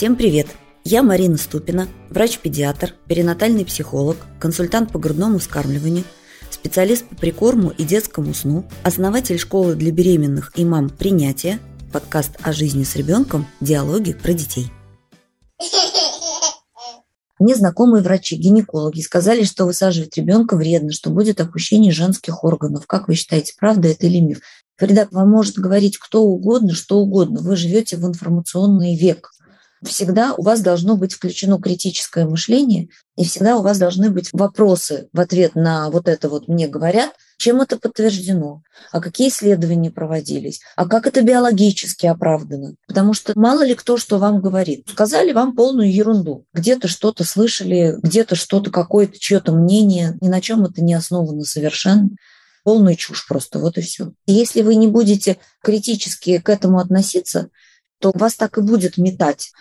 Всем привет! Я Марина Ступина, врач-педиатр, перинатальный психолог, консультант по грудному вскармливанию, специалист по прикорму и детскому сну, основатель школы для беременных и мам «Принятие», подкаст о жизни с ребенком «Диалоги про детей». Мне знакомые врачи, гинекологи сказали, что высаживать ребенка вредно, что будет опущение женских органов. Как вы считаете, правда это или миф? Фарида, вам может говорить кто угодно, что угодно. Вы живете в информационный век. Всегда у вас должно быть включено критическое мышление, и всегда у вас должны быть вопросы в ответ на вот это вот «мне говорят», чем это подтверждено, а какие исследования проводились, а как это биологически оправдано. Потому что мало ли кто что вам говорит. Сказали вам полную ерунду. Где-то что-то слышали, где-то что-то, какое-то чье-то мнение, ни на чем это не основано совершенно полную чушь просто, вот и все. Если вы не будете критически к этому относиться, то вас так и будет метать.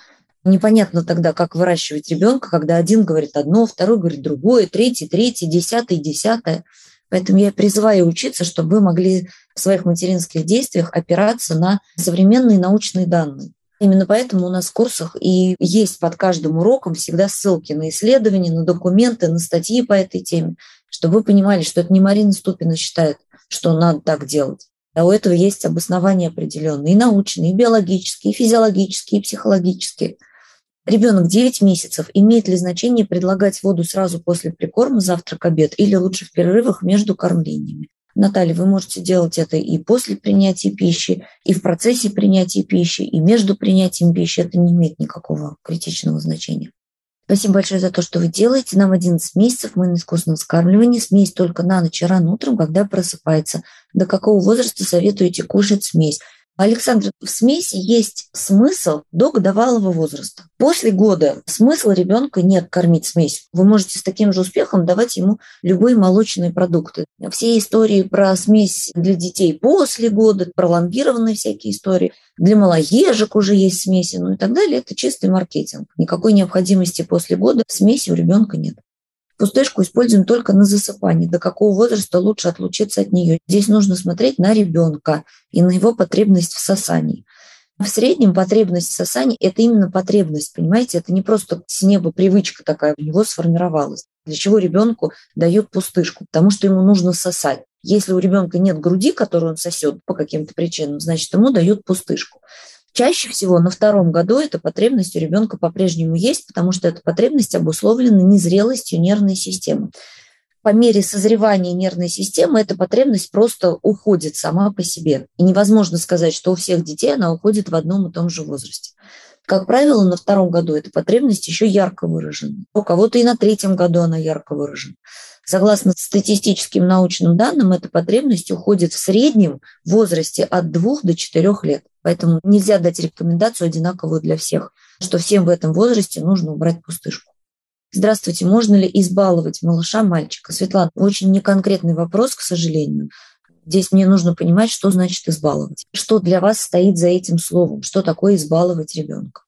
Непонятно тогда, как выращивать ребенка, когда один говорит одно, второй говорит другое, третий, третий, десятый, десятое. Поэтому я призываю учиться, чтобы вы могли в своих материнских действиях опираться на современные научные данные. Именно поэтому у нас в курсах и есть под каждым уроком всегда ссылки на исследования, на документы, на статьи по этой теме, чтобы вы понимали, что это не Марина Ступина считает, что надо так делать. А у этого есть обоснования определенные, и научные, и биологические, и физиологические, и психологические. Ребенок 9 месяцев. Имеет ли значение предлагать воду сразу после прикорма, завтрак, обед, или лучше в перерывах между кормлениями? Наталья, вы можете делать это и после принятия пищи, и в процессе принятия пищи, и между принятием пищи. Это не имеет никакого критичного значения. Спасибо большое за то, что вы делаете. Нам 11 месяцев, мы на искусственном вскармливании. Смесь только на ночь и рано утром, когда просыпается. До какого возраста советуете кушать смесь? Александр, в смеси есть смысл до годовалого возраста. После года смысла ребенка нет кормить смесь. Вы можете с таким же успехом давать ему любые молочные продукты. Все истории про смесь для детей после года, пролонгированные всякие истории, для малоежек уже есть смеси, ну и так далее, это чистый маркетинг. Никакой необходимости после года смеси у ребенка нет. Пустышку используем только на засыпание. До какого возраста лучше отлучиться от нее? Здесь нужно смотреть на ребенка и на его потребность в сосании. В среднем потребность в сосании – это именно потребность, понимаете? Это не просто с неба привычка такая у него сформировалась. Для чего ребенку дают пустышку? Потому что ему нужно сосать. Если у ребенка нет груди, которую он сосет по каким-то причинам, значит, ему дают пустышку. Чаще всего на втором году эта потребность у ребенка по-прежнему есть, потому что эта потребность обусловлена незрелостью нервной системы. По мере созревания нервной системы эта потребность просто уходит сама по себе. И невозможно сказать, что у всех детей она уходит в одном и том же возрасте. Как правило, на втором году эта потребность еще ярко выражена. У кого-то и на третьем году она ярко выражена. Согласно статистическим научным данным, эта потребность уходит в среднем в возрасте от 2 до 4 лет. Поэтому нельзя дать рекомендацию одинаковую для всех, что всем в этом возрасте нужно убрать пустышку. Здравствуйте, можно ли избаловать малыша мальчика? Светлана, очень неконкретный вопрос, к сожалению. Здесь мне нужно понимать, что значит избаловать. Что для вас стоит за этим словом? Что такое избаловать ребенка?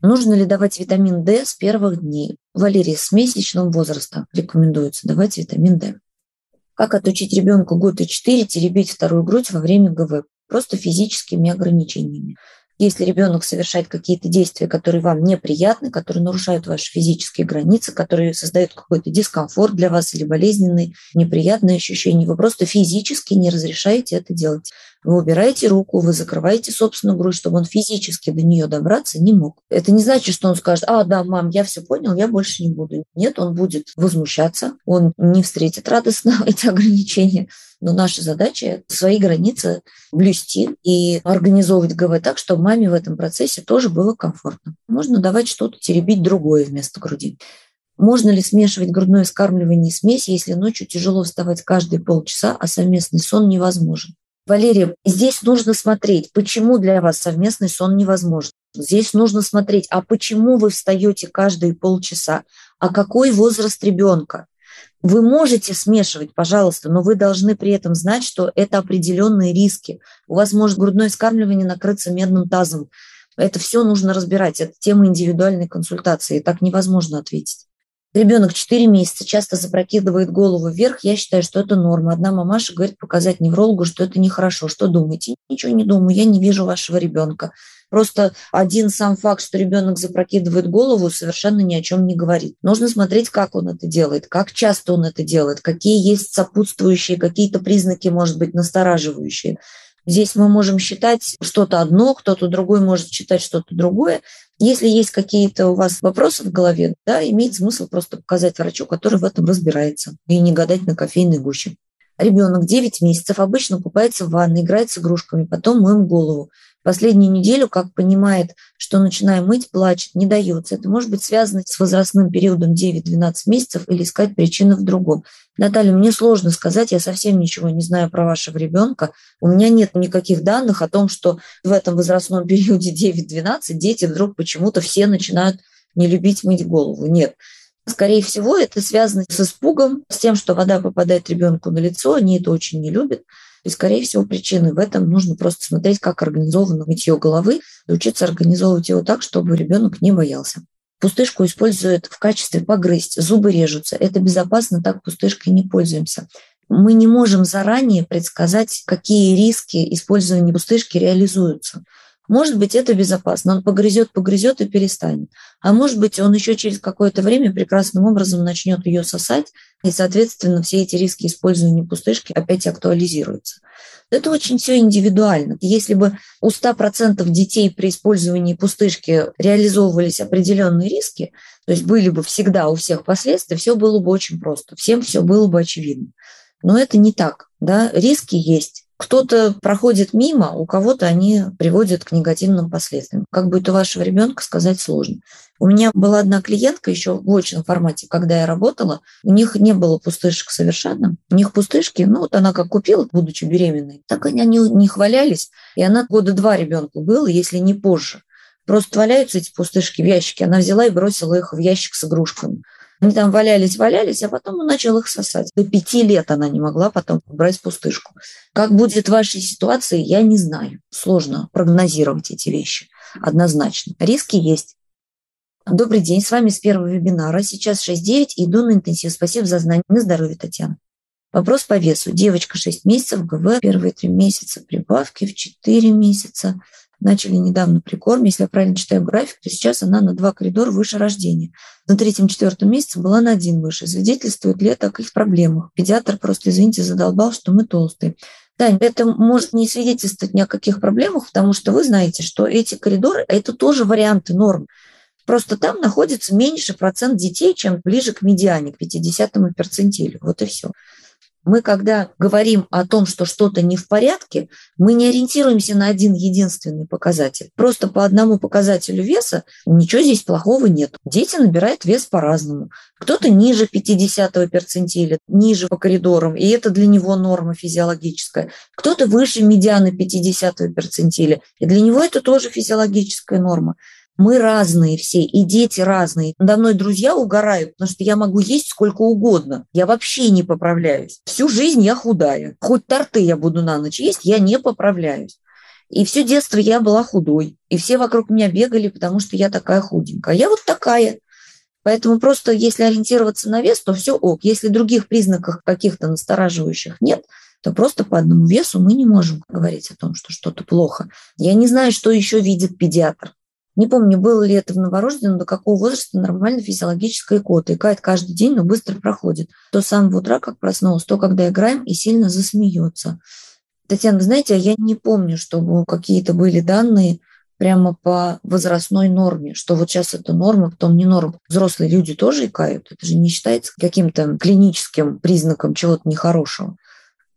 Нужно ли давать витамин D с первых дней? Валерий, с месячным возраста рекомендуется давать витамин D. Как отучить ребенка год и четыре теребить вторую грудь во время ГВ? Просто физическими ограничениями. Если ребенок совершает какие-то действия, которые вам неприятны, которые нарушают ваши физические границы, которые создают какой-то дискомфорт для вас или болезненные, неприятные ощущения, вы просто физически не разрешаете это делать. Вы убираете руку, вы закрываете собственную грудь, чтобы он физически до нее добраться не мог. Это не значит, что он скажет, а, да, мам, я все понял, я больше не буду. Нет, он будет возмущаться, он не встретит радостно эти ограничения. Но наша задача – свои границы блюсти и организовывать ГВ так, чтобы маме в этом процессе тоже было комфортно. Можно давать что-то теребить другое вместо груди. Можно ли смешивать грудное скармливание и смесь, если ночью тяжело вставать каждые полчаса, а совместный сон невозможен? Валерия, здесь нужно смотреть, почему для вас совместный сон невозможен. Здесь нужно смотреть, а почему вы встаете каждые полчаса, а какой возраст ребенка. Вы можете смешивать, пожалуйста, но вы должны при этом знать, что это определенные риски. У вас может грудное скармливание накрыться медным тазом. Это все нужно разбирать. Это тема индивидуальной консультации. Так невозможно ответить. Ребенок 4 месяца часто запрокидывает голову вверх. Я считаю, что это норма. Одна мамаша говорит показать неврологу, что это нехорошо. Что думаете? Ничего не думаю. Я не вижу вашего ребенка. Просто один сам факт, что ребенок запрокидывает голову, совершенно ни о чем не говорит. Нужно смотреть, как он это делает, как часто он это делает, какие есть сопутствующие какие-то признаки, может быть, настораживающие. Здесь мы можем считать что-то одно, кто-то другой может считать что-то другое. Если есть какие-то у вас вопросы в голове, да, имеет смысл просто показать врачу, который в этом разбирается, и не гадать на кофейной гуще. Ребенок 9 месяцев обычно купается в ванной, играет с игрушками, потом моем голову. Последнюю неделю, как понимает, что начинаем мыть, плачет, не дается. Это может быть связано с возрастным периодом 9-12 месяцев или искать причины в другом. Наталья, мне сложно сказать, я совсем ничего не знаю про вашего ребенка. У меня нет никаких данных о том, что в этом возрастном периоде 9-12 дети вдруг почему-то все начинают не любить мыть голову. Нет. Скорее всего, это связано с испугом, с тем, что вода попадает ребенку на лицо, они это очень не любят. И, скорее всего, причины в этом нужно просто смотреть, как организовано мытье головы, и учиться организовывать его так, чтобы ребенок не боялся. Пустышку используют в качестве погрызть, зубы режутся. Это безопасно, так пустышкой не пользуемся. Мы не можем заранее предсказать, какие риски использования пустышки реализуются. Может быть, это безопасно. Он погрызет, погрызет и перестанет. А может быть, он еще через какое-то время прекрасным образом начнет ее сосать, и, соответственно, все эти риски использования пустышки опять актуализируются. Это очень все индивидуально. Если бы у 100% детей при использовании пустышки реализовывались определенные риски, то есть были бы всегда у всех последствия, все было бы очень просто, всем все было бы очевидно. Но это не так. Да? Риски есть. Кто-то проходит мимо, у кого-то они приводят к негативным последствиям. Как будет у вашего ребенка, сказать сложно. У меня была одна клиентка еще в очном формате, когда я работала, у них не было пустышек совершенно. У них пустышки, ну вот она как купила, будучи беременной, так они не хвалялись. И она года два ребенку было, если не позже. Просто валяются эти пустышки в ящике. Она взяла и бросила их в ящик с игрушками. Они там валялись, валялись, а потом он начал их сосать. До пяти лет она не могла потом брать пустышку. Как будет в вашей ситуации, я не знаю. Сложно прогнозировать эти вещи однозначно. Риски есть. Добрый день, с вами с первого вебинара. Сейчас 6.9, иду на интенсив. Спасибо за знание. На здоровье, Татьяна. Вопрос по весу. Девочка 6 месяцев, ГВ, первые 3 месяца прибавки, в 4 месяца начали недавно прикорм. Если я правильно читаю график, то сейчас она на два коридора выше рождения. На третьем-четвертом месяце была на один выше. Свидетельствует ли это о их проблемах? Педиатр просто, извините, задолбал, что мы толстые. Да, это может не свидетельствовать ни о каких проблемах, потому что вы знаете, что эти коридоры – это тоже варианты норм. Просто там находится меньше процент детей, чем ближе к медиане, к 50 перцентилю. Вот и все. Мы, когда говорим о том, что что-то не в порядке, мы не ориентируемся на один единственный показатель. Просто по одному показателю веса ничего здесь плохого нет. Дети набирают вес по-разному. Кто-то ниже 50-го перцентиля, ниже по коридорам, и это для него норма физиологическая. Кто-то выше медианы 50-го перцентиля, и для него это тоже физиологическая норма. Мы разные все, и дети разные. Надо мной друзья угорают, потому что я могу есть сколько угодно. Я вообще не поправляюсь. Всю жизнь я худая. Хоть торты я буду на ночь есть, я не поправляюсь. И все детство я была худой. И все вокруг меня бегали, потому что я такая худенькая. Я вот такая. Поэтому просто если ориентироваться на вес, то все ок. Если других признаков каких-то настораживающих нет, то просто по одному весу мы не можем говорить о том, что что-то плохо. Я не знаю, что еще видит педиатр. Не помню, было ли это в новорожденном, до какого возраста нормально физиологическая икота. Икает каждый день, но быстро проходит. То с самого утра, как проснулась, то, когда играем, и сильно засмеется. Татьяна, знаете, а я не помню, чтобы какие-то были данные прямо по возрастной норме, что вот сейчас это норма, потом не норма. Взрослые люди тоже икают. Это же не считается каким-то клиническим признаком чего-то нехорошего.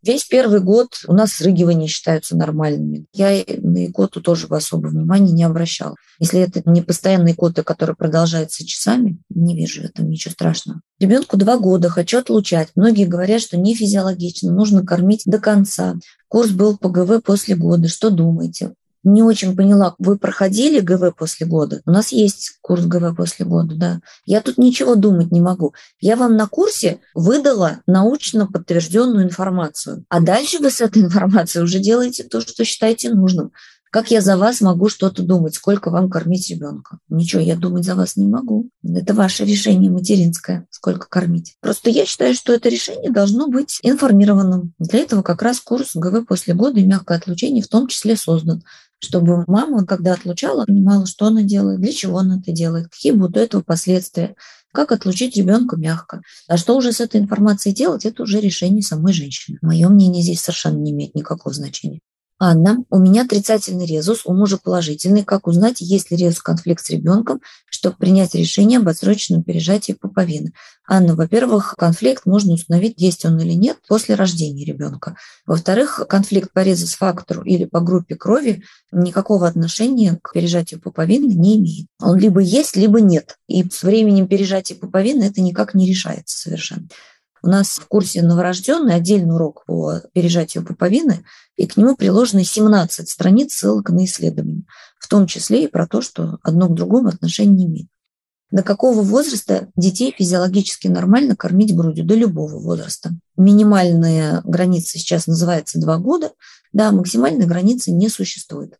Весь первый год у нас срыгивания считаются нормальными. Я на икоту тоже особо внимания не обращала. Если это не постоянная икота, которая продолжается часами, не вижу в этом ничего страшного. Ребенку два года, хочу отлучать. Многие говорят, что не физиологично, нужно кормить до конца. Курс был по ГВ после года. Что думаете? Не очень поняла, вы проходили ГВ после года? У нас есть курс ГВ после года, да. Я тут ничего думать не могу. Я вам на курсе выдала научно подтвержденную информацию. А дальше вы с этой информацией уже делаете то, что считаете нужным. Как я за вас могу что-то думать, сколько вам кормить ребенка? Ничего, я думать за вас не могу. Это ваше решение материнское, сколько кормить. Просто я считаю, что это решение должно быть информированным. Для этого как раз курс ГВ после года и мягкое отлучение в том числе создан чтобы мама, когда отлучала, понимала, что она делает, для чего она это делает, какие будут у этого последствия, как отлучить ребенка мягко. А что уже с этой информацией делать, это уже решение самой женщины. Мое мнение здесь совершенно не имеет никакого значения. Анна, у меня отрицательный резус, у мужа положительный. Как узнать, есть ли резус конфликт с ребенком, чтобы принять решение об отсроченном пережатии пуповины? Анна, во-первых, конфликт можно установить, есть он или нет, после рождения ребенка. Во-вторых, конфликт по резус-фактору или по группе крови никакого отношения к пережатию пуповины не имеет. Он либо есть, либо нет. И с временем пережатия пуповины это никак не решается совершенно. У нас в курсе новорожденный отдельный урок по пережатию пуповины, и к нему приложены 17 страниц ссылок на исследования, в том числе и про то, что одно к другому отношения не имеет. До какого возраста детей физиологически нормально кормить грудью? До любого возраста. Минимальная граница сейчас называется 2 года. Да, максимальной границы не существует.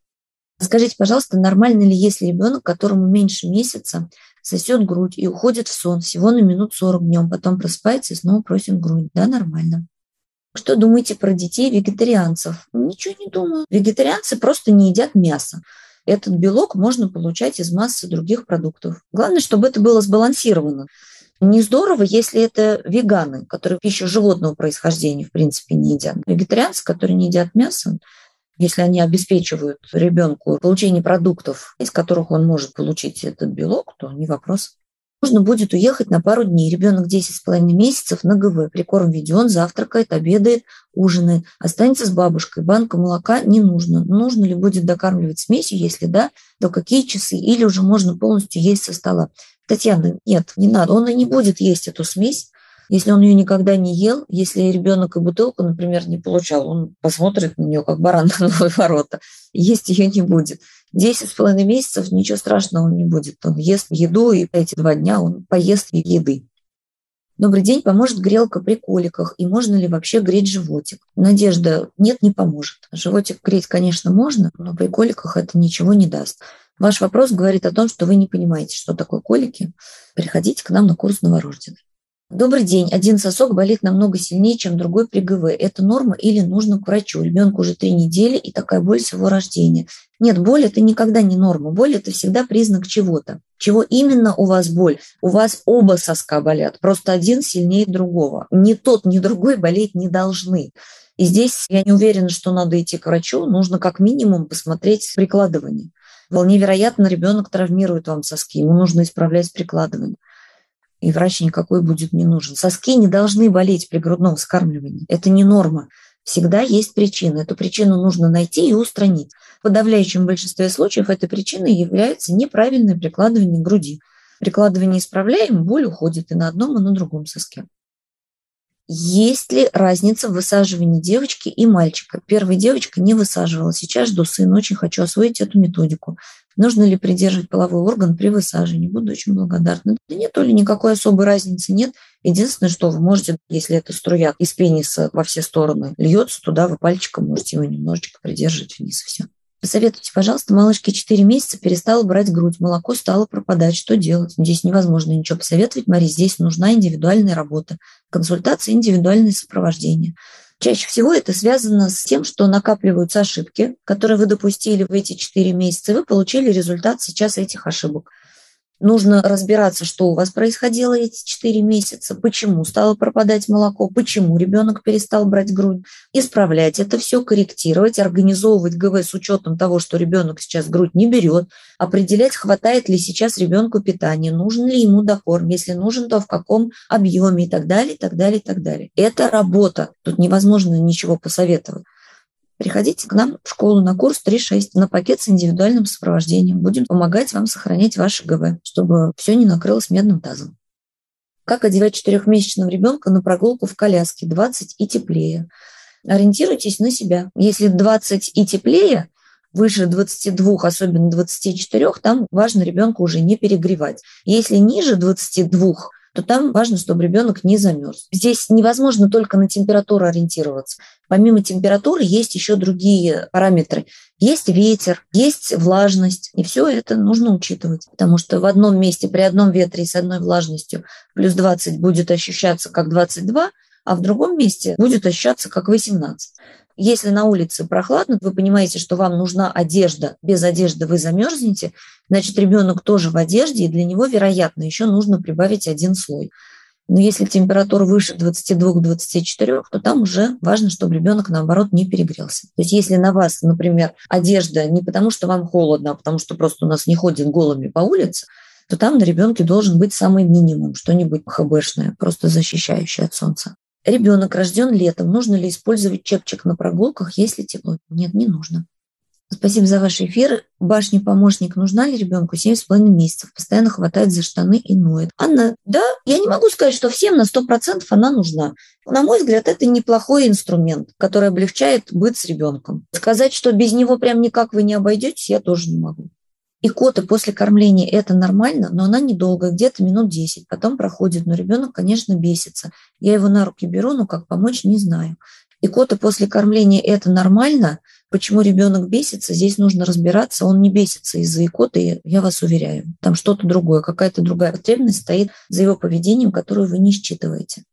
Скажите, пожалуйста, нормально ли, если ребенок, которому меньше месяца, сосет грудь и уходит в сон всего на минут 40 днем, потом просыпается и снова просит грудь. Да, нормально. Что думаете про детей вегетарианцев? Ничего не думаю. Вегетарианцы просто не едят мясо. Этот белок можно получать из массы других продуктов. Главное, чтобы это было сбалансировано. Не здорово, если это веганы, которые пищу животного происхождения, в принципе, не едят. Вегетарианцы, которые не едят мясо, если они обеспечивают ребенку получение продуктов, из которых он может получить этот белок, то не вопрос. Нужно будет уехать на пару дней. Ребенок 10,5 месяцев на ГВ. Прикорм введен, завтракает, обедает, ужинает. Останется с бабушкой. Банка молока не нужно. Нужно ли будет докармливать смесью? Если да, то какие часы? Или уже можно полностью есть со стола? Татьяна, нет, не надо. Он и не будет есть эту смесь. Если он ее никогда не ел, если ребенок и бутылку, например, не получал, он посмотрит на нее, как баран на новые ворота. Есть ее не будет. Десять с половиной месяцев ничего страшного не будет. Он ест еду, и эти два дня он поест еды. Добрый день, поможет грелка при коликах, и можно ли вообще греть животик? Надежда, нет, не поможет. Животик греть, конечно, можно, но при коликах это ничего не даст. Ваш вопрос говорит о том, что вы не понимаете, что такое колики. Приходите к нам на курс новорожденный. Добрый день. Один сосок болит намного сильнее, чем другой при ГВ. Это норма или нужно к врачу? Ребенку уже три недели и такая боль с его рождения. Нет, боль – это никогда не норма. Боль – это всегда признак чего-то. Чего именно у вас боль? У вас оба соска болят, просто один сильнее другого. Ни тот, ни другой болеть не должны. И здесь я не уверена, что надо идти к врачу. Нужно как минимум посмотреть прикладывание. Вполне вероятно, ребенок травмирует вам соски, ему нужно исправлять прикладывание и врач никакой будет не нужен. Соски не должны болеть при грудном вскармливании. Это не норма. Всегда есть причина. Эту причину нужно найти и устранить. В подавляющем большинстве случаев этой причиной является неправильное прикладывание груди. Прикладывание исправляем, боль уходит и на одном, и на другом соске. Есть ли разница в высаживании девочки и мальчика? Первая девочка не высаживала. Сейчас жду сына, очень хочу освоить эту методику. Нужно ли придерживать половой орган при высаживании? Буду очень благодарна. Да нет, то ли никакой особой разницы нет. Единственное, что вы можете, если эта струя из пениса во все стороны льется, туда вы пальчиком можете его немножечко придерживать вниз все. Посоветуйте, пожалуйста, малышке 4 месяца перестала брать грудь, молоко стало пропадать. Что делать? Здесь невозможно ничего посоветовать, Мария. Здесь нужна индивидуальная работа, консультация, индивидуальное сопровождение. Чаще всего это связано с тем, что накапливаются ошибки, которые вы допустили в эти 4 месяца, и вы получили результат сейчас этих ошибок. Нужно разбираться, что у вас происходило эти 4 месяца, почему стало пропадать молоко, почему ребенок перестал брать грудь. Исправлять это все, корректировать, организовывать ГВ с учетом того, что ребенок сейчас грудь не берет, определять, хватает ли сейчас ребенку питания, нужен ли ему докорм, если нужен, то в каком объеме и так далее, и так далее, и так далее. Это работа. Тут невозможно ничего посоветовать. Приходите к нам в школу на курс 3.6 на пакет с индивидуальным сопровождением. Будем помогать вам сохранять ваше ГВ, чтобы все не накрылось медным тазом. Как одевать четырехмесячного ребенка на прогулку в коляске 20 и теплее? Ориентируйтесь на себя. Если 20 и теплее, выше 22, особенно 24, там важно ребенка уже не перегревать. Если ниже 22, то там важно, чтобы ребенок не замерз. Здесь невозможно только на температуру ориентироваться. Помимо температуры есть еще другие параметры. Есть ветер, есть влажность, и все это нужно учитывать, потому что в одном месте при одном ветре и с одной влажностью плюс 20 будет ощущаться как 22, а в другом месте будет ощущаться как 18. Если на улице прохладно, вы понимаете, что вам нужна одежда, без одежды вы замерзнете, значит, ребенок тоже в одежде, и для него, вероятно, еще нужно прибавить один слой. Но если температура выше 22-24, то там уже важно, чтобы ребенок, наоборот, не перегрелся. То есть если на вас, например, одежда не потому, что вам холодно, а потому что просто у нас не ходят голыми по улице, то там на ребенке должен быть самый минимум, что-нибудь хбшное, просто защищающее от солнца. Ребенок рожден летом. Нужно ли использовать чепчик на прогулках, если тепло? Нет, не нужно. Спасибо за ваш эфир. Башня-помощник нужна ли ребенку 7,5 месяцев? Постоянно хватает за штаны и ноет. Анна, да, я не могу сказать, что всем на 100% она нужна. На мой взгляд, это неплохой инструмент, который облегчает быт с ребенком. Сказать, что без него прям никак вы не обойдетесь, я тоже не могу. И коты после кормления это нормально, но она недолго, где-то минут 10, потом проходит. Но ребенок, конечно, бесится. Я его на руки беру, но как помочь, не знаю. И коты после кормления это нормально. Почему ребенок бесится, здесь нужно разбираться. Он не бесится из-за икоты, я вас уверяю. Там что-то другое, какая-то другая потребность стоит за его поведением, которую вы не считываете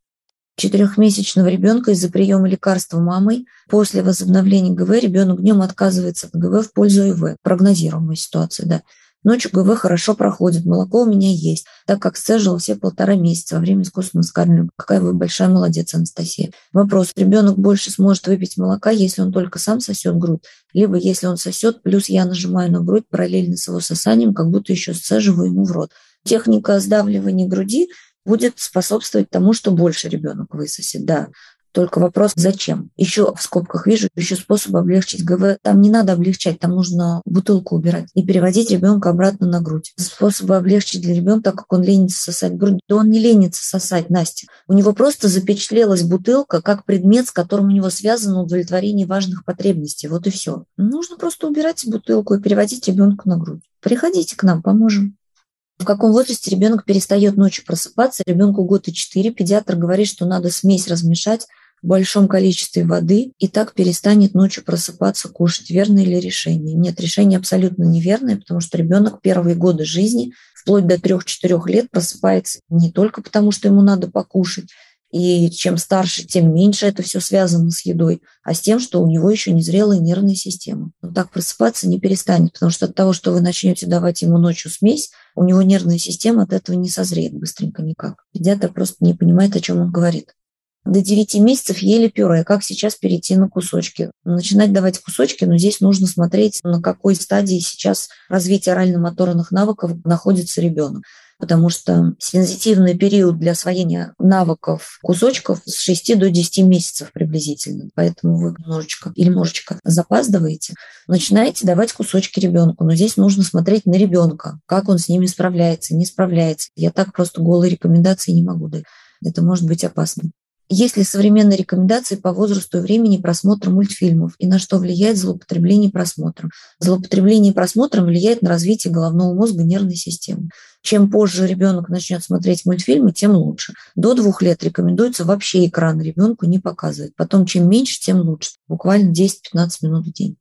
четырехмесячного ребенка из-за приема лекарства мамой. После возобновления ГВ ребенок днем отказывается от ГВ в пользу ИВ. Прогнозируемая ситуация, да. Ночью ГВ хорошо проходит, молоко у меня есть, так как сцежила все полтора месяца во время искусственного скармливания. Какая вы большая молодец, Анастасия. Вопрос. Ребенок больше сможет выпить молока, если он только сам сосет грудь, либо если он сосет, плюс я нажимаю на грудь параллельно с его сосанием, как будто еще сцеживаю ему в рот. Техника сдавливания груди будет способствовать тому, что больше ребенок высосет, да. Только вопрос, зачем? Еще в скобках вижу еще способ облегчить ГВ. Там не надо облегчать, там нужно бутылку убирать и переводить ребенка обратно на грудь. Способы облегчить для ребенка, так как он ленится сосать грудь. Да он не ленится сосать, Настя. У него просто запечатлелась бутылка как предмет, с которым у него связано удовлетворение важных потребностей. Вот и все. Нужно просто убирать бутылку и переводить ребенка на грудь. Приходите к нам, поможем. В каком возрасте ребенок перестает ночью просыпаться? Ребенку год и четыре. Педиатр говорит, что надо смесь размешать в большом количестве воды, и так перестанет ночью просыпаться, кушать. Верное ли решение? Нет, решение абсолютно неверное, потому что ребенок первые годы жизни, вплоть до 3-4 лет, просыпается не только потому, что ему надо покушать, и чем старше, тем меньше это все связано с едой, а с тем, что у него еще незрелая нервная система. Он так просыпаться не перестанет, потому что от того, что вы начнете давать ему ночью смесь, у него нервная система от этого не созреет быстренько никак. Педиатр просто не понимает, о чем он говорит. До 9 месяцев ели пюре. Как сейчас перейти на кусочки? Начинать давать кусочки, но здесь нужно смотреть, на какой стадии сейчас развития орально-моторных навыков находится ребенок потому что сензитивный период для освоения навыков кусочков с 6 до 10 месяцев приблизительно. Поэтому вы немножечко или немножечко запаздываете, начинаете давать кусочки ребенку. Но здесь нужно смотреть на ребенка, как он с ними справляется, не справляется. Я так просто голые рекомендации не могу дать. Это может быть опасно. Есть ли современные рекомендации по возрасту и времени просмотра мультфильмов и на что влияет злоупотребление просмотром? Злоупотребление просмотром влияет на развитие головного мозга нервной системы. Чем позже ребенок начнет смотреть мультфильмы, тем лучше. До двух лет рекомендуется вообще экран ребенку не показывать. Потом, чем меньше, тем лучше. Буквально 10-15 минут в день.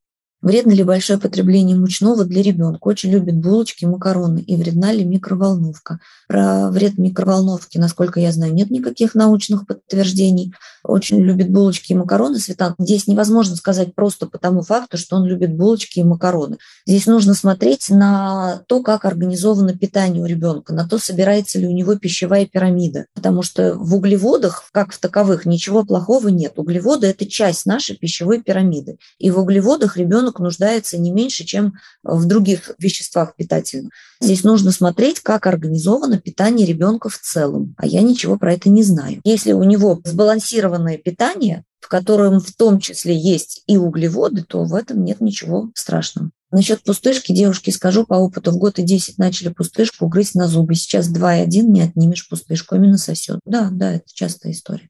Вредно ли большое потребление мучного для ребенка? Очень любит булочки, макароны. И вредна ли микроволновка? Про вред микроволновки, насколько я знаю, нет никаких научных подтверждений. Очень любит булочки и макароны. Светлана, здесь невозможно сказать просто по тому факту, что он любит булочки и макароны. Здесь нужно смотреть на то, как организовано питание у ребенка, на то, собирается ли у него пищевая пирамида. Потому что в углеводах, как в таковых, ничего плохого нет. Углеводы – это часть нашей пищевой пирамиды. И в углеводах ребенок ребенок нуждается не меньше, чем в других веществах питательных. Здесь нужно смотреть, как организовано питание ребенка в целом. А я ничего про это не знаю. Если у него сбалансированное питание, в котором в том числе есть и углеводы, то в этом нет ничего страшного. Насчет пустышки девушки скажу по опыту. В год и 10 начали пустышку грызть на зубы. Сейчас 2 и 1 не отнимешь пустышку, именно сосет. Да, да, это частая история.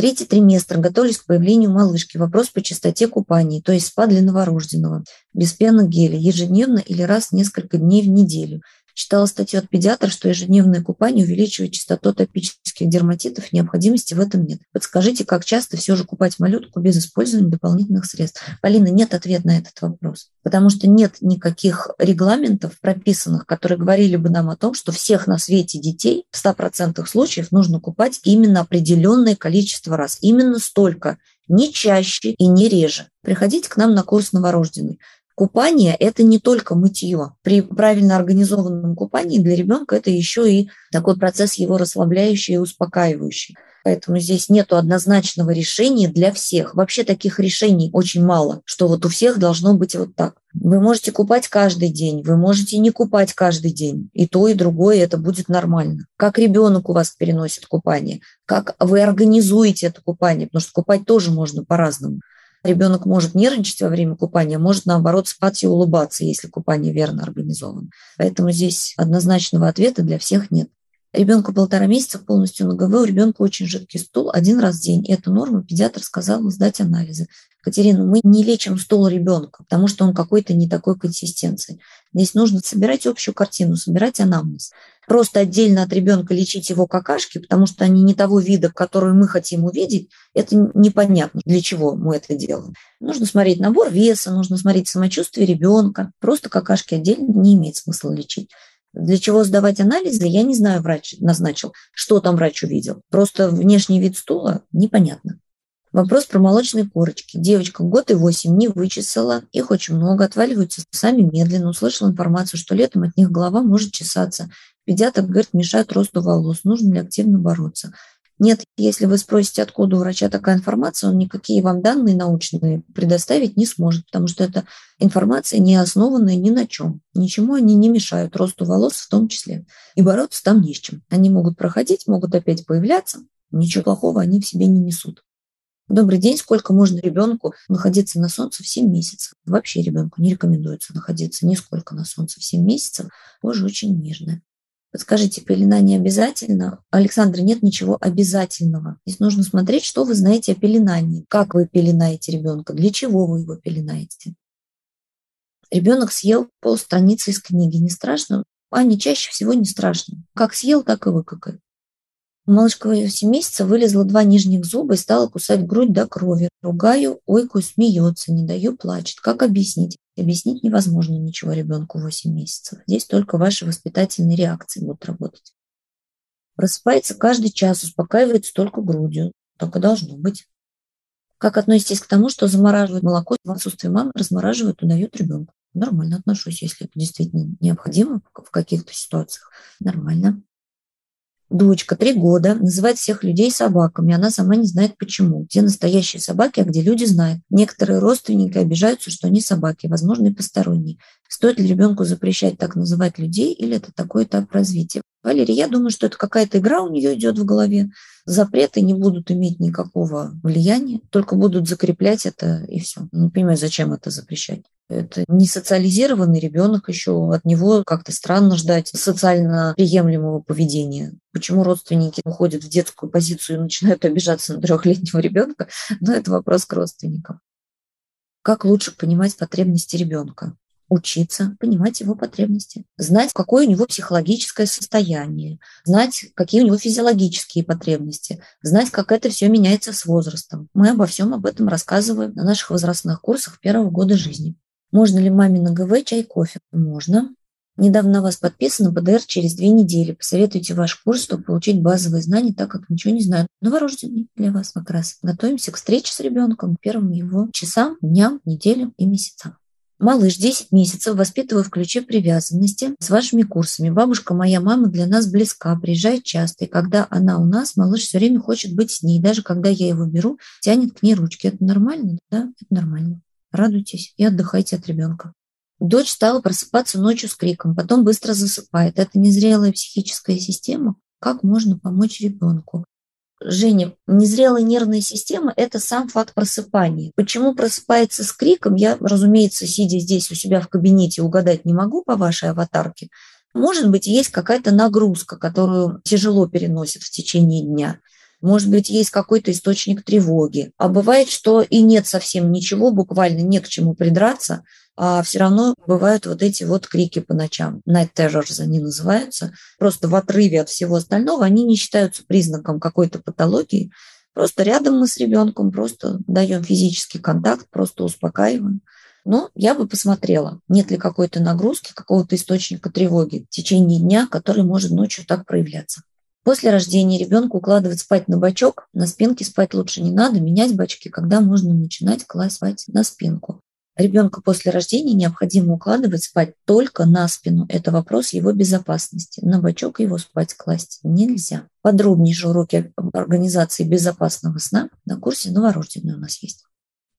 Третий триместр. Готовились к появлению малышки. Вопрос по частоте купаний, то есть спа для новорожденного. Без пенных геля. Ежедневно или раз в несколько дней в неделю. Читала статью от педиатра, что ежедневное купание увеличивает частоту топических дерматитов, необходимости в этом нет. Подскажите, как часто все же купать малютку без использования дополнительных средств? Полина, нет ответа на этот вопрос, потому что нет никаких регламентов прописанных, которые говорили бы нам о том, что всех на свете детей в 100% случаев нужно купать именно определенное количество раз, именно столько, не чаще и не реже. Приходите к нам на курс новорожденный. Купание – это не только мытье. При правильно организованном купании для ребенка это еще и такой процесс его расслабляющий и успокаивающий. Поэтому здесь нет однозначного решения для всех. Вообще таких решений очень мало, что вот у всех должно быть вот так. Вы можете купать каждый день, вы можете не купать каждый день. И то, и другое это будет нормально. Как ребенок у вас переносит купание, как вы организуете это купание, потому что купать тоже можно по-разному. Ребенок может нервничать во время купания, может, наоборот, спать и улыбаться, если купание верно организовано. Поэтому здесь однозначного ответа для всех нет. Ребенку полтора месяца полностью на ГВ, у ребенка очень жидкий стул один раз в день. И эту норму педиатр сказал сдать анализы. Катерина, мы не лечим стул ребенка, потому что он какой-то не такой консистенции. Здесь нужно собирать общую картину, собирать анамнез. Просто отдельно от ребенка лечить его какашки, потому что они не того вида, который мы хотим увидеть, это непонятно, для чего мы это делаем. Нужно смотреть набор веса, нужно смотреть самочувствие ребенка. Просто какашки отдельно не имеет смысла лечить. Для чего сдавать анализы, я не знаю, врач назначил, что там врач увидел. Просто внешний вид стула непонятно. Вопрос про молочные корочки. Девочка год и восемь не вычесала, их очень много, отваливаются сами медленно. Услышала информацию, что летом от них голова может чесаться. Педиатр говорит, мешает росту волос, нужно ли активно бороться. Нет, если вы спросите, откуда у врача такая информация, он никакие вам данные научные предоставить не сможет, потому что эта информация не основанная ни на чем. Ничему они не мешают, росту волос в том числе. И бороться там не с чем. Они могут проходить, могут опять появляться, ничего плохого они в себе не несут. Добрый день, сколько можно ребенку находиться на солнце в 7 месяцев? Вообще ребенку не рекомендуется находиться нисколько на солнце в 7 месяцев. Кожа очень нежная. Подскажите, пеленание обязательно? Александр, нет ничего обязательного. Здесь нужно смотреть, что вы знаете о пеленании. Как вы пеленаете ребенка, для чего вы его пеленаете. Ребенок съел полстраницы из книги. Не страшно? А не чаще всего не страшно. Как съел, так и выкакай. У малышка в 7 месяцев вылезло два нижних зуба и стала кусать грудь до крови. Ругаю, ойкую, смеется, не даю, плачет. Как объяснить? Объяснить невозможно ничего ребенку 8 месяцев. Здесь только ваши воспитательные реакции будут работать. Просыпается каждый час, успокаивается только грудью. Только должно быть. Как относитесь к тому, что замораживают молоко в отсутствие мамы, размораживают и дают ребенку? Нормально отношусь, если это действительно необходимо в каких-то ситуациях. Нормально. Дочка, три года, называет всех людей собаками. Она сама не знает почему. Где настоящие собаки, а где люди знают. Некоторые родственники обижаются, что они собаки, возможно, и посторонние. Стоит ли ребенку запрещать так называть людей, или это такой этап развития? Валерия, я думаю, что это какая-то игра у нее идет в голове. Запреты не будут иметь никакого влияния, только будут закреплять это и все. Не понимаю, зачем это запрещать. Это не социализированный ребенок еще, от него как-то странно ждать социально приемлемого поведения. Почему родственники уходят в детскую позицию и начинают обижаться на трехлетнего ребенка, но это вопрос к родственникам. Как лучше понимать потребности ребенка? учиться, понимать его потребности, знать, какое у него психологическое состояние, знать, какие у него физиологические потребности, знать, как это все меняется с возрастом. Мы обо всем об этом рассказываем на наших возрастных курсах первого года жизни. Можно ли маме на ГВ чай, кофе? Можно. Недавно на вас подписано ПДР через две недели. Посоветуйте ваш курс, чтобы получить базовые знания, так как ничего не знаю. Новорожденный для вас как раз. Готовимся к встрече с ребенком, первым его часам, дням, неделям и месяцам. Малыш 10 месяцев, воспитываю в ключе привязанности с вашими курсами. Бабушка моя мама для нас близка, приезжает часто. И когда она у нас, малыш все время хочет быть с ней. Даже когда я его беру, тянет к ней ручки. Это нормально? Да, это нормально. Радуйтесь и отдыхайте от ребенка. Дочь стала просыпаться ночью с криком, потом быстро засыпает. Это незрелая психическая система. Как можно помочь ребенку? Женя, незрелая нервная система – это сам факт просыпания. Почему просыпается с криком, я, разумеется, сидя здесь у себя в кабинете, угадать не могу по вашей аватарке. Может быть, есть какая-то нагрузка, которую тяжело переносит в течение дня. Может быть, есть какой-то источник тревоги. А бывает, что и нет совсем ничего, буквально не к чему придраться, а все равно бывают вот эти вот крики по ночам. Night terrors они называются. Просто в отрыве от всего остального они не считаются признаком какой-то патологии. Просто рядом мы с ребенком просто даем физический контакт, просто успокаиваем. Но я бы посмотрела, нет ли какой-то нагрузки, какого-то источника тревоги в течение дня, который может ночью так проявляться. После рождения ребенка укладывать спать на бочок, на спинке спать лучше не надо, менять бочки, когда можно начинать класть спать на спинку. Ребенка после рождения необходимо укладывать спать только на спину. Это вопрос его безопасности. На бочок его спать класть нельзя. Подробнейшие уроки организации безопасного сна на курсе новорожденной у нас есть.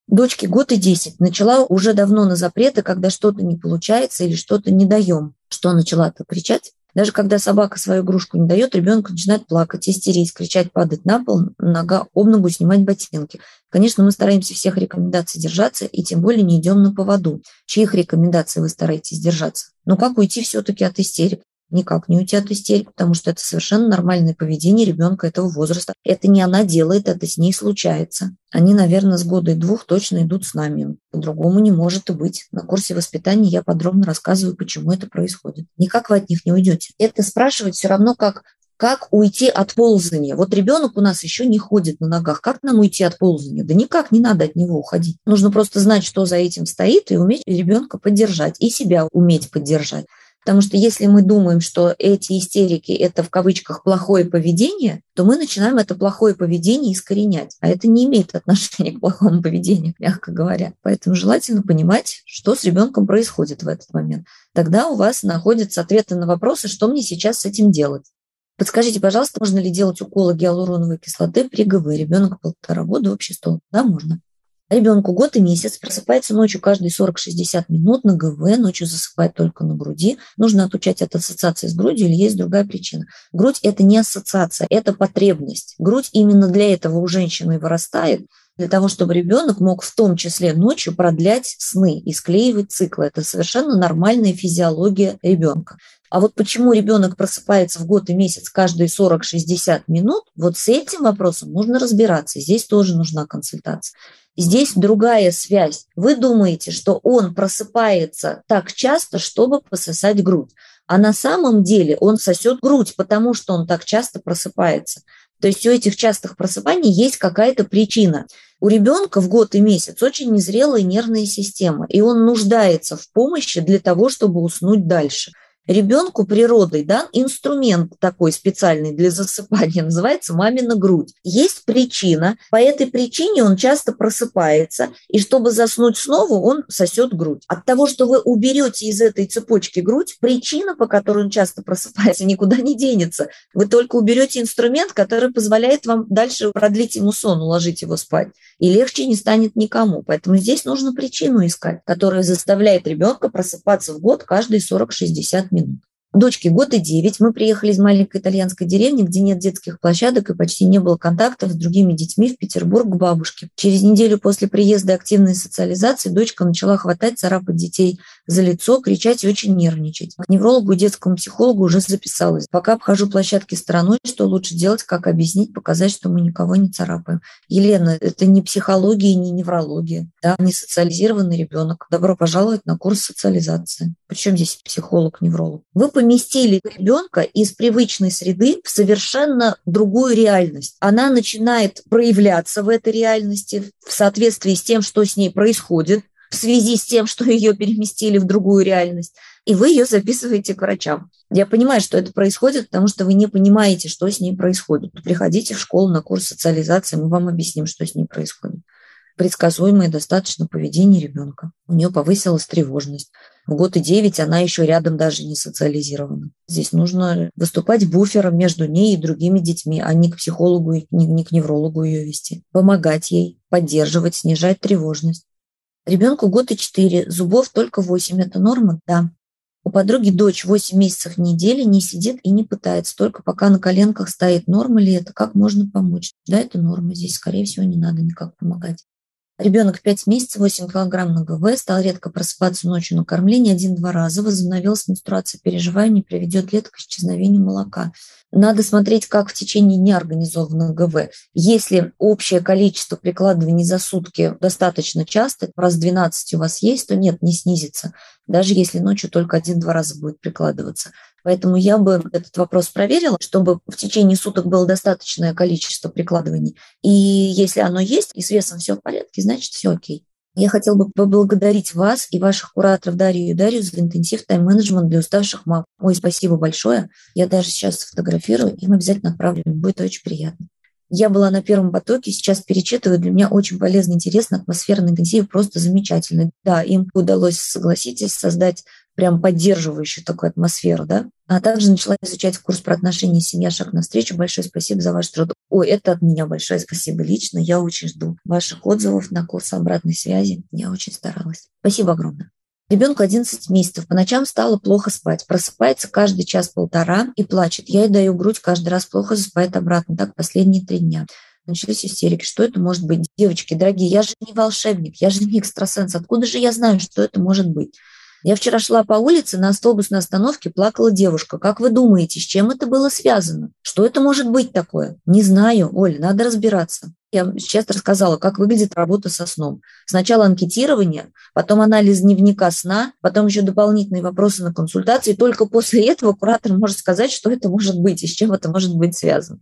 Дочке год и десять. Начала уже давно на запреты, когда что-то не получается или что-то не даем. Что начала-то кричать? Даже когда собака свою игрушку не дает, ребенок начинает плакать, истерить, кричать, падать на пол, нога об ногу, снимать ботинки. Конечно, мы стараемся всех рекомендаций держаться, и тем более не идем на поводу. Чьих рекомендаций вы стараетесь держаться? Ну как уйти все-таки от истерик? Никак не уйти от истерики, потому что это совершенно нормальное поведение ребенка этого возраста. Это не она делает, это с ней случается. Они, наверное, с года и двух точно идут с нами. По-другому не может и быть. На курсе воспитания я подробно рассказываю, почему это происходит. Никак вы от них не уйдете. Это спрашивать все равно, как как уйти от ползания? Вот ребенок у нас еще не ходит на ногах. Как нам уйти от ползания? Да никак не надо от него уходить. Нужно просто знать, что за этим стоит, и уметь ребенка поддержать, и себя уметь поддержать. Потому что если мы думаем, что эти истерики – это в кавычках плохое поведение, то мы начинаем это плохое поведение искоренять. А это не имеет отношения к плохому поведению, мягко говоря. Поэтому желательно понимать, что с ребенком происходит в этот момент. Тогда у вас находятся ответы на вопросы, что мне сейчас с этим делать. Подскажите, пожалуйста, можно ли делать уколы гиалуроновой кислоты при ГВ? Ребенок полтора года, общий стол. Да, можно. Ребенку год и месяц, просыпается ночью каждые 40-60 минут на ГВ, ночью засыпает только на груди. Нужно отучать от ассоциации с грудью или есть другая причина. Грудь – это не ассоциация, это потребность. Грудь именно для этого у женщины вырастает, для того, чтобы ребенок мог в том числе ночью продлять сны и склеивать циклы. Это совершенно нормальная физиология ребенка. А вот почему ребенок просыпается в год и месяц каждые 40-60 минут, вот с этим вопросом нужно разбираться. Здесь тоже нужна консультация. Здесь другая связь. Вы думаете, что он просыпается так часто, чтобы пососать грудь. А на самом деле он сосет грудь, потому что он так часто просыпается. То есть у этих частых просыпаний есть какая-то причина. У ребенка в год и месяц очень незрелая нервная система, и он нуждается в помощи для того, чтобы уснуть дальше. Ребенку природой дан инструмент такой специальный для засыпания, называется мамина грудь. Есть причина, по этой причине он часто просыпается, и чтобы заснуть снова, он сосет грудь. От того, что вы уберете из этой цепочки грудь, причина, по которой он часто просыпается, никуда не денется. Вы только уберете инструмент, который позволяет вам дальше продлить ему сон, уложить его спать. И легче не станет никому. Поэтому здесь нужно причину искать, которая заставляет ребенка просыпаться в год каждые 40-60 минут. Дочке год и девять. Мы приехали из маленькой итальянской деревни, где нет детских площадок и почти не было контактов с другими детьми в Петербург к бабушке. Через неделю после приезда активной социализации дочка начала хватать, царапать детей за лицо, кричать и очень нервничать. К неврологу и детскому психологу уже записалась. Пока обхожу площадки стороной, что лучше делать, как объяснить, показать, что мы никого не царапаем. Елена, это не психология, не неврология, да, не социализированный ребенок. Добро пожаловать на курс социализации. Причем здесь психолог-невролог? Вы поместили ребенка из привычной среды в совершенно другую реальность. Она начинает проявляться в этой реальности в соответствии с тем, что с ней происходит, в связи с тем, что ее переместили в другую реальность, и вы ее записываете к врачам. Я понимаю, что это происходит, потому что вы не понимаете, что с ней происходит. Приходите в школу на курс социализации, мы вам объясним, что с ней происходит предсказуемое достаточно поведение ребенка. У нее повысилась тревожность. В год и девять она еще рядом даже не социализирована. Здесь нужно выступать буфером между ней и другими детьми, а не к психологу, не, не к неврологу ее вести. Помогать ей, поддерживать, снижать тревожность. Ребенку год и четыре, зубов только восемь. Это норма? Да. У подруги дочь 8 месяцев в неделю не сидит и не пытается, только пока на коленках стоит. Норма ли это? Как можно помочь? Да, это норма. Здесь, скорее всего, не надо никак помогать. Ребенок 5 месяцев, 8 килограмм на ГВ, стал редко просыпаться ночью на кормление один-два раза, возобновилась менструация, переживаю, не приведет это к исчезновению молока. Надо смотреть, как в течение дня организовано ГВ. Если общее количество прикладываний за сутки достаточно часто, раз 12 у вас есть, то нет, не снизится, даже если ночью только один-два раза будет прикладываться. Поэтому я бы этот вопрос проверила, чтобы в течение суток было достаточное количество прикладываний. И если оно есть, и с весом все в порядке, значит, все окей. Я хотела бы поблагодарить вас и ваших кураторов Дарью и Дарью за интенсив тайм-менеджмент для уставших мам. Ой, спасибо большое. Я даже сейчас сфотографирую, им обязательно отправлю. Будет очень приятно. Я была на первом потоке, сейчас перечитываю. Для меня очень полезно, интересно, атмосфера на интенсиве просто замечательная. Да, им удалось, согласитесь, создать прям поддерживающую такую атмосферу, да. А также начала изучать курс про отношения семья шаг навстречу. Большое спасибо за ваш труд. Ой, это от меня большое спасибо лично. Я очень жду ваших отзывов на курс обратной связи. Я очень старалась. Спасибо огромное. Ребенку 11 месяцев. По ночам стало плохо спать. Просыпается каждый час-полтора и плачет. Я ей даю грудь, каждый раз плохо засыпает обратно. Так последние три дня. Начались истерики. Что это может быть? Девочки, дорогие, я же не волшебник, я же не экстрасенс. Откуда же я знаю, что это может быть? Я вчера шла по улице, на автобусной остановке плакала девушка. Как вы думаете, с чем это было связано? Что это может быть такое? Не знаю, Оля, надо разбираться. Я сейчас рассказала, как выглядит работа со сном. Сначала анкетирование, потом анализ дневника сна, потом еще дополнительные вопросы на консультации. Только после этого куратор может сказать, что это может быть и с чем это может быть связано.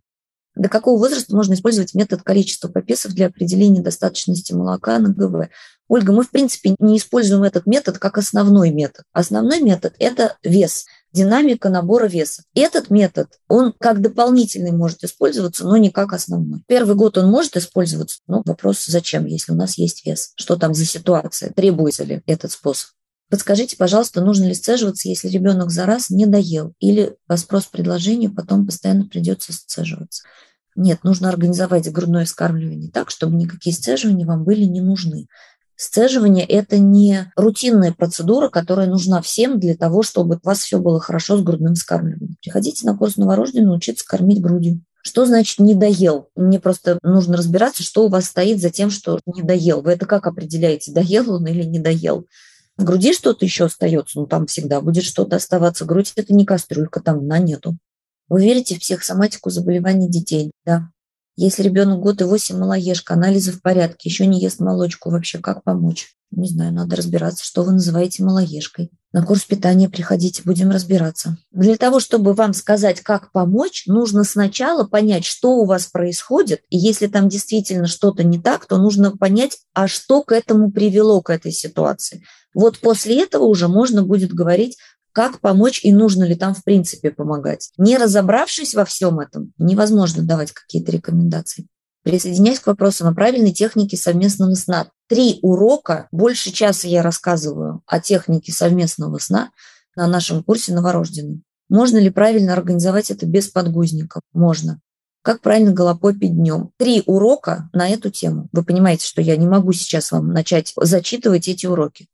До какого возраста можно использовать метод количества попесов для определения достаточности молока на ГВ? Ольга, мы, в принципе, не используем этот метод как основной метод. Основной метод – это вес, динамика набора веса. Этот метод, он как дополнительный может использоваться, но не как основной. Первый год он может использоваться, но вопрос, зачем, если у нас есть вес? Что там за ситуация? Требуется ли этот способ? Подскажите, пожалуйста, нужно ли сцеживаться, если ребенок за раз не доел или по спрос-предложению потом постоянно придется сцеживаться? Нет, нужно организовать грудное вскармливание так, чтобы никакие сцеживания вам были не нужны. Сцеживание – это не рутинная процедура, которая нужна всем для того, чтобы у вас все было хорошо с грудным вскармливанием. Приходите на курс новорожденного научиться кормить грудью. Что значит не доел? Мне просто нужно разбираться, что у вас стоит за тем, что не доел. Вы это как определяете, доел он или не доел? В груди что-то еще остается, ну там всегда будет что-то оставаться. Грудь – это не кастрюлька, там дна нету. Вы верите в психосоматику заболеваний детей? Да. Если ребенок год и восемь малоежка, анализы в порядке, еще не ест молочку, вообще как помочь? Не знаю, надо разбираться, что вы называете малоежкой. На курс питания приходите, будем разбираться. Для того, чтобы вам сказать, как помочь, нужно сначала понять, что у вас происходит. И если там действительно что-то не так, то нужно понять, а что к этому привело, к этой ситуации. Вот после этого уже можно будет говорить, как помочь и нужно ли там в принципе помогать. Не разобравшись во всем этом, невозможно давать какие-то рекомендации. Присоединяюсь к вопросам о правильной технике совместного сна. Три урока, больше часа я рассказываю о технике совместного сна на нашем курсе новорожденный. Можно ли правильно организовать это без подгузников? Можно. Как правильно голопопить днем? Три урока на эту тему. Вы понимаете, что я не могу сейчас вам начать зачитывать эти уроки.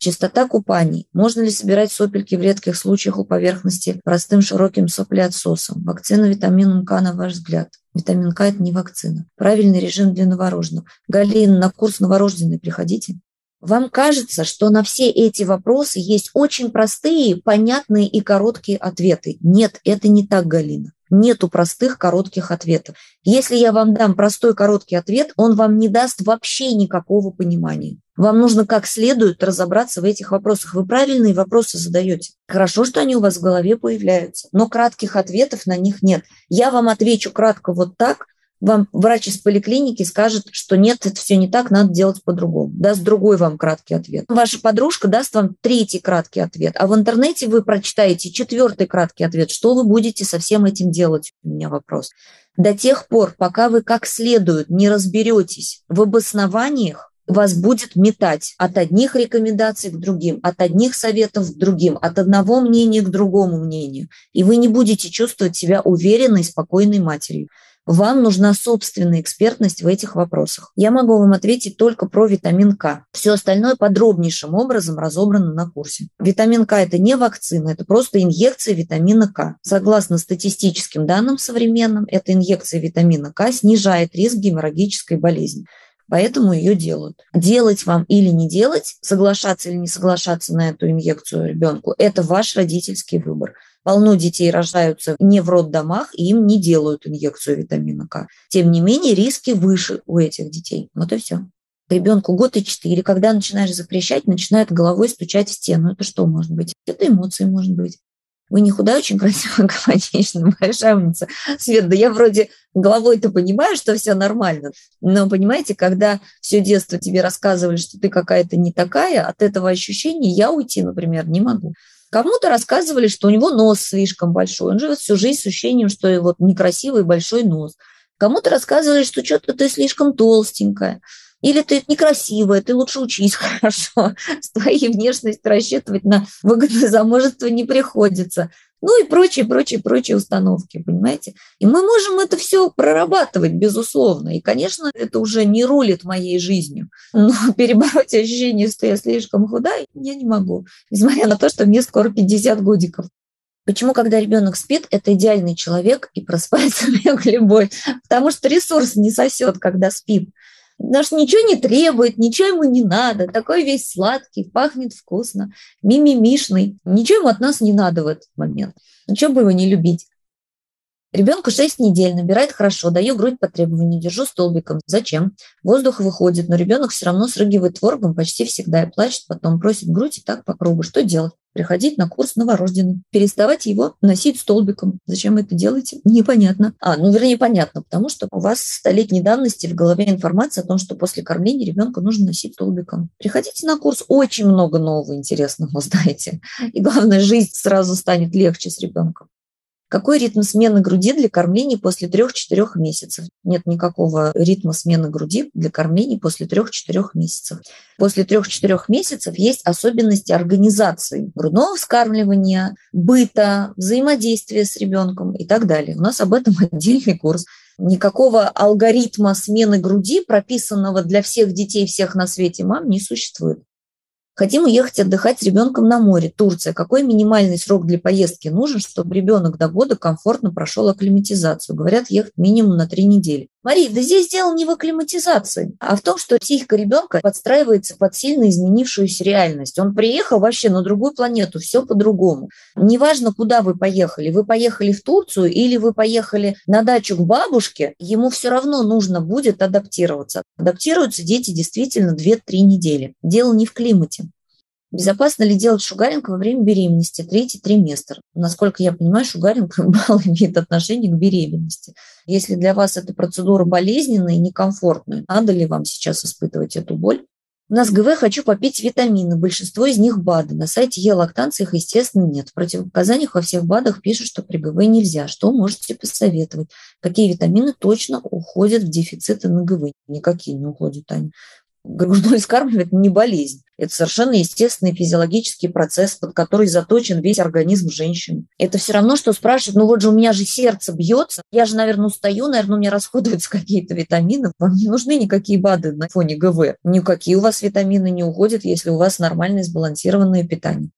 Частота купаний. Можно ли собирать сопельки в редких случаях у поверхности простым широким соплеотсосом? Вакцина витамином К, на ваш взгляд? Витамин К – это не вакцина. Правильный режим для новорожденных. Галина, на курс новорожденный приходите. Вам кажется, что на все эти вопросы есть очень простые, понятные и короткие ответы. Нет, это не так, Галина. Нету простых коротких ответов. Если я вам дам простой короткий ответ, он вам не даст вообще никакого понимания. Вам нужно как следует разобраться в этих вопросах. Вы правильные вопросы задаете. Хорошо, что они у вас в голове появляются, но кратких ответов на них нет. Я вам отвечу кратко вот так, вам врач из поликлиники скажет, что нет, это все не так, надо делать по-другому. Даст другой вам краткий ответ. Ваша подружка даст вам третий краткий ответ, а в интернете вы прочитаете четвертый краткий ответ. Что вы будете со всем этим делать? У меня вопрос. До тех пор, пока вы как следует не разберетесь в обоснованиях, вас будет метать от одних рекомендаций к другим, от одних советов к другим, от одного мнения к другому мнению. И вы не будете чувствовать себя уверенной, спокойной матерью. Вам нужна собственная экспертность в этих вопросах. Я могу вам ответить только про витамин К. Все остальное подробнейшим образом разобрано на курсе. Витамин К – это не вакцина, это просто инъекция витамина К. Согласно статистическим данным современным, эта инъекция витамина К снижает риск геморрагической болезни. поэтому ее делают. Делать вам или не делать, соглашаться или не соглашаться на эту инъекцию ребенку, это ваш родительский выбор. Полно детей рождаются не в роддомах, и им не делают инъекцию витамина К. Тем не менее, риски выше у этих детей. Вот и все. Ребенку год и четыре, когда начинаешь запрещать, начинает головой стучать в стену. Это что может быть? Это эмоции может быть. Вы не худая, очень красивая, гармоничная, большая умница. Свет, да я вроде головой-то понимаю, что все нормально. Но понимаете, когда все детство тебе рассказывали, что ты какая-то не такая, от этого ощущения я уйти, например, не могу. Кому-то рассказывали, что у него нос слишком большой. Он живет всю жизнь с ощущением, что вот некрасивый большой нос. Кому-то рассказывали, что что-то ты слишком толстенькая. Или ты некрасивая, ты лучше учись хорошо. С твоей внешностью рассчитывать на выгодное замужество не приходится. Ну и прочие, прочие, прочие установки, понимаете? И мы можем это все прорабатывать, безусловно. И, конечно, это уже не рулит моей жизнью. Но перебороть ощущение, что я слишком худая, я не могу. Несмотря на то, что мне скоро 50 годиков. Почему, когда ребенок спит, это идеальный человек и просыпается любой? Потому что ресурс не сосет, когда спит. Что ничего не требует, ничего ему не надо. Такой весь сладкий, пахнет вкусно, мимимишный. Ничего ему от нас не надо в этот момент. Ничего бы его не любить. Ребенку 6 недель, набирает хорошо, даю грудь по требованию, держу столбиком. Зачем? Воздух выходит, но ребенок все равно срыгивает творогом почти всегда и плачет, потом просит грудь и так попробуй. Что делать? Приходить на курс новорожденным, переставать его носить столбиком. Зачем это делаете? Непонятно. А, ну, вернее, понятно, потому что у вас столетней давности в голове информация о том, что после кормления ребенка нужно носить столбиком. Приходите на курс, очень много нового интересного узнаете. И главное, жизнь сразу станет легче с ребенком. Какой ритм смены груди для кормления после 3-4 месяцев? Нет никакого ритма смены груди для кормления после 3-4 месяцев. После 3-4 месяцев есть особенности организации грудного вскармливания, быта, взаимодействия с ребенком и так далее. У нас об этом отдельный курс. Никакого алгоритма смены груди, прописанного для всех детей всех на свете мам, не существует. Хотим уехать отдыхать с ребенком на море, Турция. Какой минимальный срок для поездки нужен, чтобы ребенок до года комфортно прошел акклиматизацию? Говорят, ехать минимум на три недели. Мария, да здесь дело не в акклиматизации, а в том, что психика ребенка подстраивается под сильно изменившуюся реальность. Он приехал вообще на другую планету, все по-другому. Неважно, куда вы поехали, вы поехали в Турцию или вы поехали на дачу к бабушке, ему все равно нужно будет адаптироваться. Адаптируются дети действительно 2-3 недели. Дело не в климате. Безопасно ли делать шугаринг во время беременности? Третий триместр. Насколько я понимаю, шугаринг мало имеет отношение к беременности. Если для вас эта процедура болезненная и некомфортная, надо ли вам сейчас испытывать эту боль? У нас ГВ «Хочу попить витамины». Большинство из них БАДы. На сайте Е-лактанции их, естественно, нет. В противопоказаниях во всех БАДах пишут, что при ГВ нельзя. Что можете посоветовать? Какие витамины точно уходят в дефициты на ГВ? Никакие не уходят, Таня. Грудное вскармливание – это не болезнь. Это совершенно естественный физиологический процесс, под который заточен весь организм женщины. Это все равно, что спрашивать, ну вот же у меня же сердце бьется, я же, наверное, устаю, наверное, у меня расходуются какие-то витамины. Вам не нужны никакие БАДы на фоне ГВ. Никакие у вас витамины не уходят, если у вас нормальное сбалансированное питание.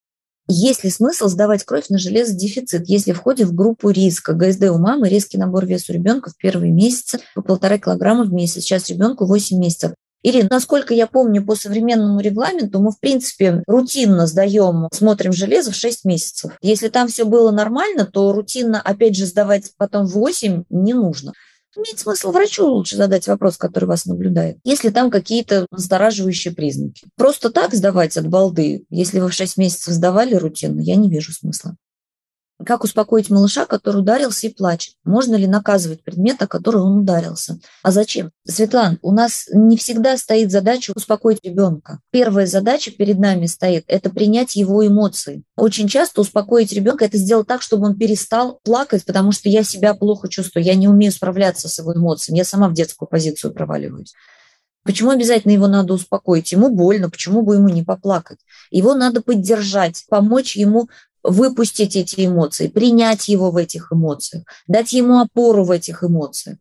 Есть ли смысл сдавать кровь на железодефицит, если входит в группу риска? ГСД у мамы, резкий набор веса у ребенка в первые месяцы по полтора килограмма в месяц. Сейчас ребенку 8 месяцев. Ирина, насколько я помню, по современному регламенту мы, в принципе, рутинно сдаем, смотрим железо в 6 месяцев. Если там все было нормально, то рутинно, опять же, сдавать потом в 8 не нужно. Имеет смысл врачу лучше задать вопрос, который вас наблюдает, если там какие-то настораживающие признаки. Просто так сдавать от балды, если вы в 6 месяцев сдавали рутинно, я не вижу смысла. Как успокоить малыша, который ударился и плачет? Можно ли наказывать предмета, который он ударился? А зачем? Светлана, у нас не всегда стоит задача успокоить ребенка. Первая задача перед нами стоит – это принять его эмоции. Очень часто успокоить ребенка – это сделать так, чтобы он перестал плакать, потому что я себя плохо чувствую, я не умею справляться с его эмоциями, я сама в детскую позицию проваливаюсь. Почему обязательно его надо успокоить? Ему больно, почему бы ему не поплакать? Его надо поддержать, помочь ему выпустить эти эмоции, принять его в этих эмоциях, дать ему опору в этих эмоциях.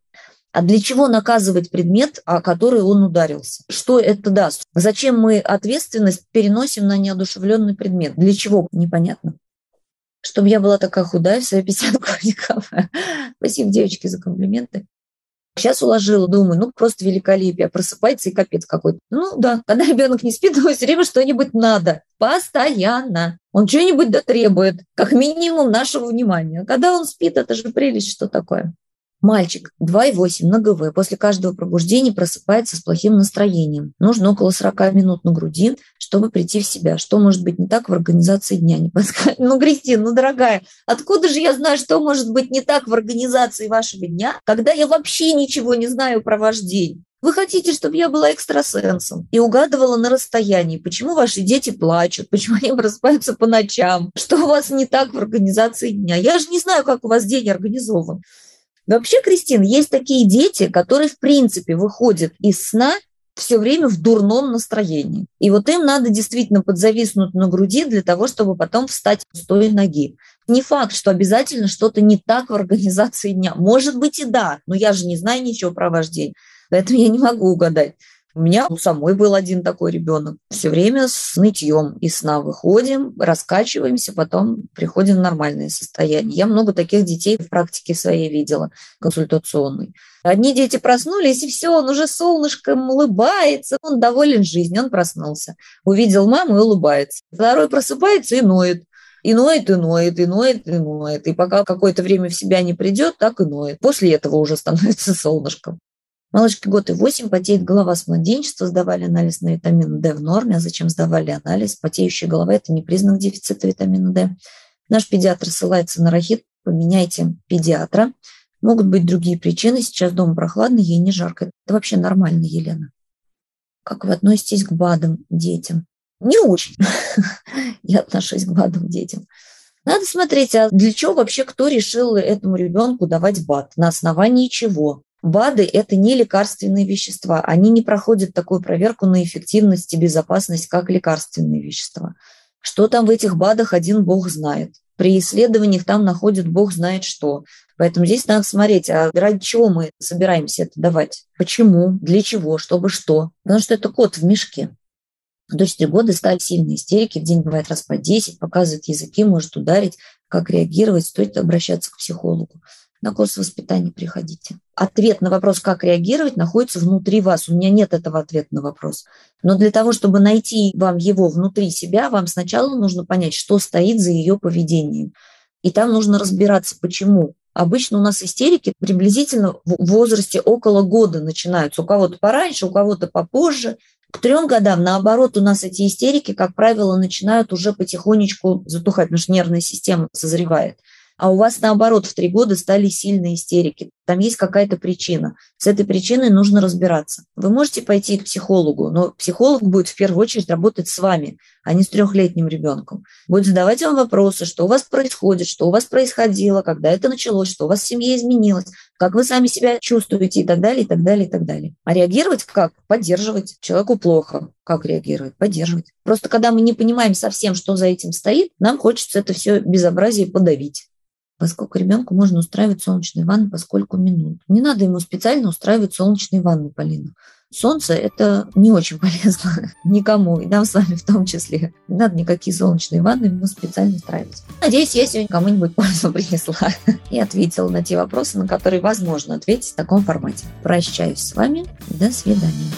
А для чего наказывать предмет, о который он ударился? Что это даст? Зачем мы ответственность переносим на неодушевленный предмет? Для чего? Непонятно. Чтобы я была такая худая в свои 50 годиков. Спасибо, девочки, за комплименты. Сейчас уложила, думаю, ну просто великолепие, просыпается и капец какой-то. Ну да, когда ребенок не спит, ему все время что-нибудь надо. Постоянно. Он что-нибудь дотребует, как минимум нашего внимания. Когда он спит, это же прелесть, что такое. Мальчик 2,8 на ГВ после каждого пробуждения просыпается с плохим настроением. Нужно около 40 минут на груди, чтобы прийти в себя. Что может быть не так в организации дня? Не подскажет. Ну, Кристина, ну, дорогая, откуда же я знаю, что может быть не так в организации вашего дня, когда я вообще ничего не знаю про ваш день? Вы хотите, чтобы я была экстрасенсом и угадывала на расстоянии, почему ваши дети плачут, почему они просыпаются по ночам, что у вас не так в организации дня. Я же не знаю, как у вас день организован. Вообще, Кристин, есть такие дети, которые, в принципе, выходят из сна все время в дурном настроении. И вот им надо действительно подзависнуть на груди для того, чтобы потом встать с той ноги. Не факт, что обязательно что-то не так в организации дня. Может быть и да, но я же не знаю ничего про ваш день, поэтому я не могу угадать. У меня у самой был один такой ребенок. Все время с нытьем из сна выходим, раскачиваемся, потом приходим в нормальное состояние. Я много таких детей в практике своей видела, консультационной. Одни дети проснулись, и все, он уже солнышком улыбается, он доволен жизнью, он проснулся. Увидел маму и улыбается. Второй просыпается и ноет. И ноет, и ноет, и ноет, и ноет. И пока какое-то время в себя не придет, так и ноет. После этого уже становится солнышком. Малышке год и восемь, потеет голова с младенчества, сдавали анализ на витамин D в норме. А зачем сдавали анализ? Потеющая голова – это не признак дефицита витамина D. Наш педиатр ссылается на рахит, поменяйте педиатра. Могут быть другие причины. Сейчас дома прохладно, ей не жарко. Это вообще нормально, Елена. Как вы относитесь к БАДам детям? Не очень. Я отношусь к БАДам детям. Надо смотреть, а для чего вообще кто решил этому ребенку давать БАД? На основании чего? БАДы – это не лекарственные вещества. Они не проходят такую проверку на эффективность и безопасность, как лекарственные вещества. Что там в этих БАДах, один бог знает. При исследованиях там находят бог знает что. Поэтому здесь надо смотреть, а ради чего мы собираемся это давать? Почему? Для чего? Чтобы что? Потому что это кот в мешке. До 4 года стали сильные истерики, в день бывает раз по 10, показывает языки, может ударить, как реагировать, стоит обращаться к психологу на курс воспитания приходите. Ответ на вопрос, как реагировать, находится внутри вас. У меня нет этого ответа на вопрос. Но для того, чтобы найти вам его внутри себя, вам сначала нужно понять, что стоит за ее поведением. И там нужно разбираться, почему. Обычно у нас истерики приблизительно в возрасте около года начинаются. У кого-то пораньше, у кого-то попозже. К трем годам, наоборот, у нас эти истерики, как правило, начинают уже потихонечку затухать, потому что нервная система созревает а у вас наоборот в три года стали сильные истерики. Там есть какая-то причина. С этой причиной нужно разбираться. Вы можете пойти к психологу, но психолог будет в первую очередь работать с вами, а не с трехлетним ребенком. Будет задавать вам вопросы, что у вас происходит, что у вас происходило, когда это началось, что у вас в семье изменилось, как вы сами себя чувствуете и так далее, и так далее, и так далее. А реагировать как? Поддерживать. Человеку плохо. Как реагировать? Поддерживать. Просто когда мы не понимаем совсем, что за этим стоит, нам хочется это все безобразие подавить поскольку ребенку можно устраивать солнечные ванны по сколько минут. Не надо ему специально устраивать солнечные ванны, Полина. Солнце – это не очень полезно никому, и нам с вами в том числе. Не надо никакие солнечные ванны ему специально устраивать. Надеюсь, я сегодня кому-нибудь пользу принесла и ответила на те вопросы, на которые возможно ответить в таком формате. Прощаюсь с вами. До свидания.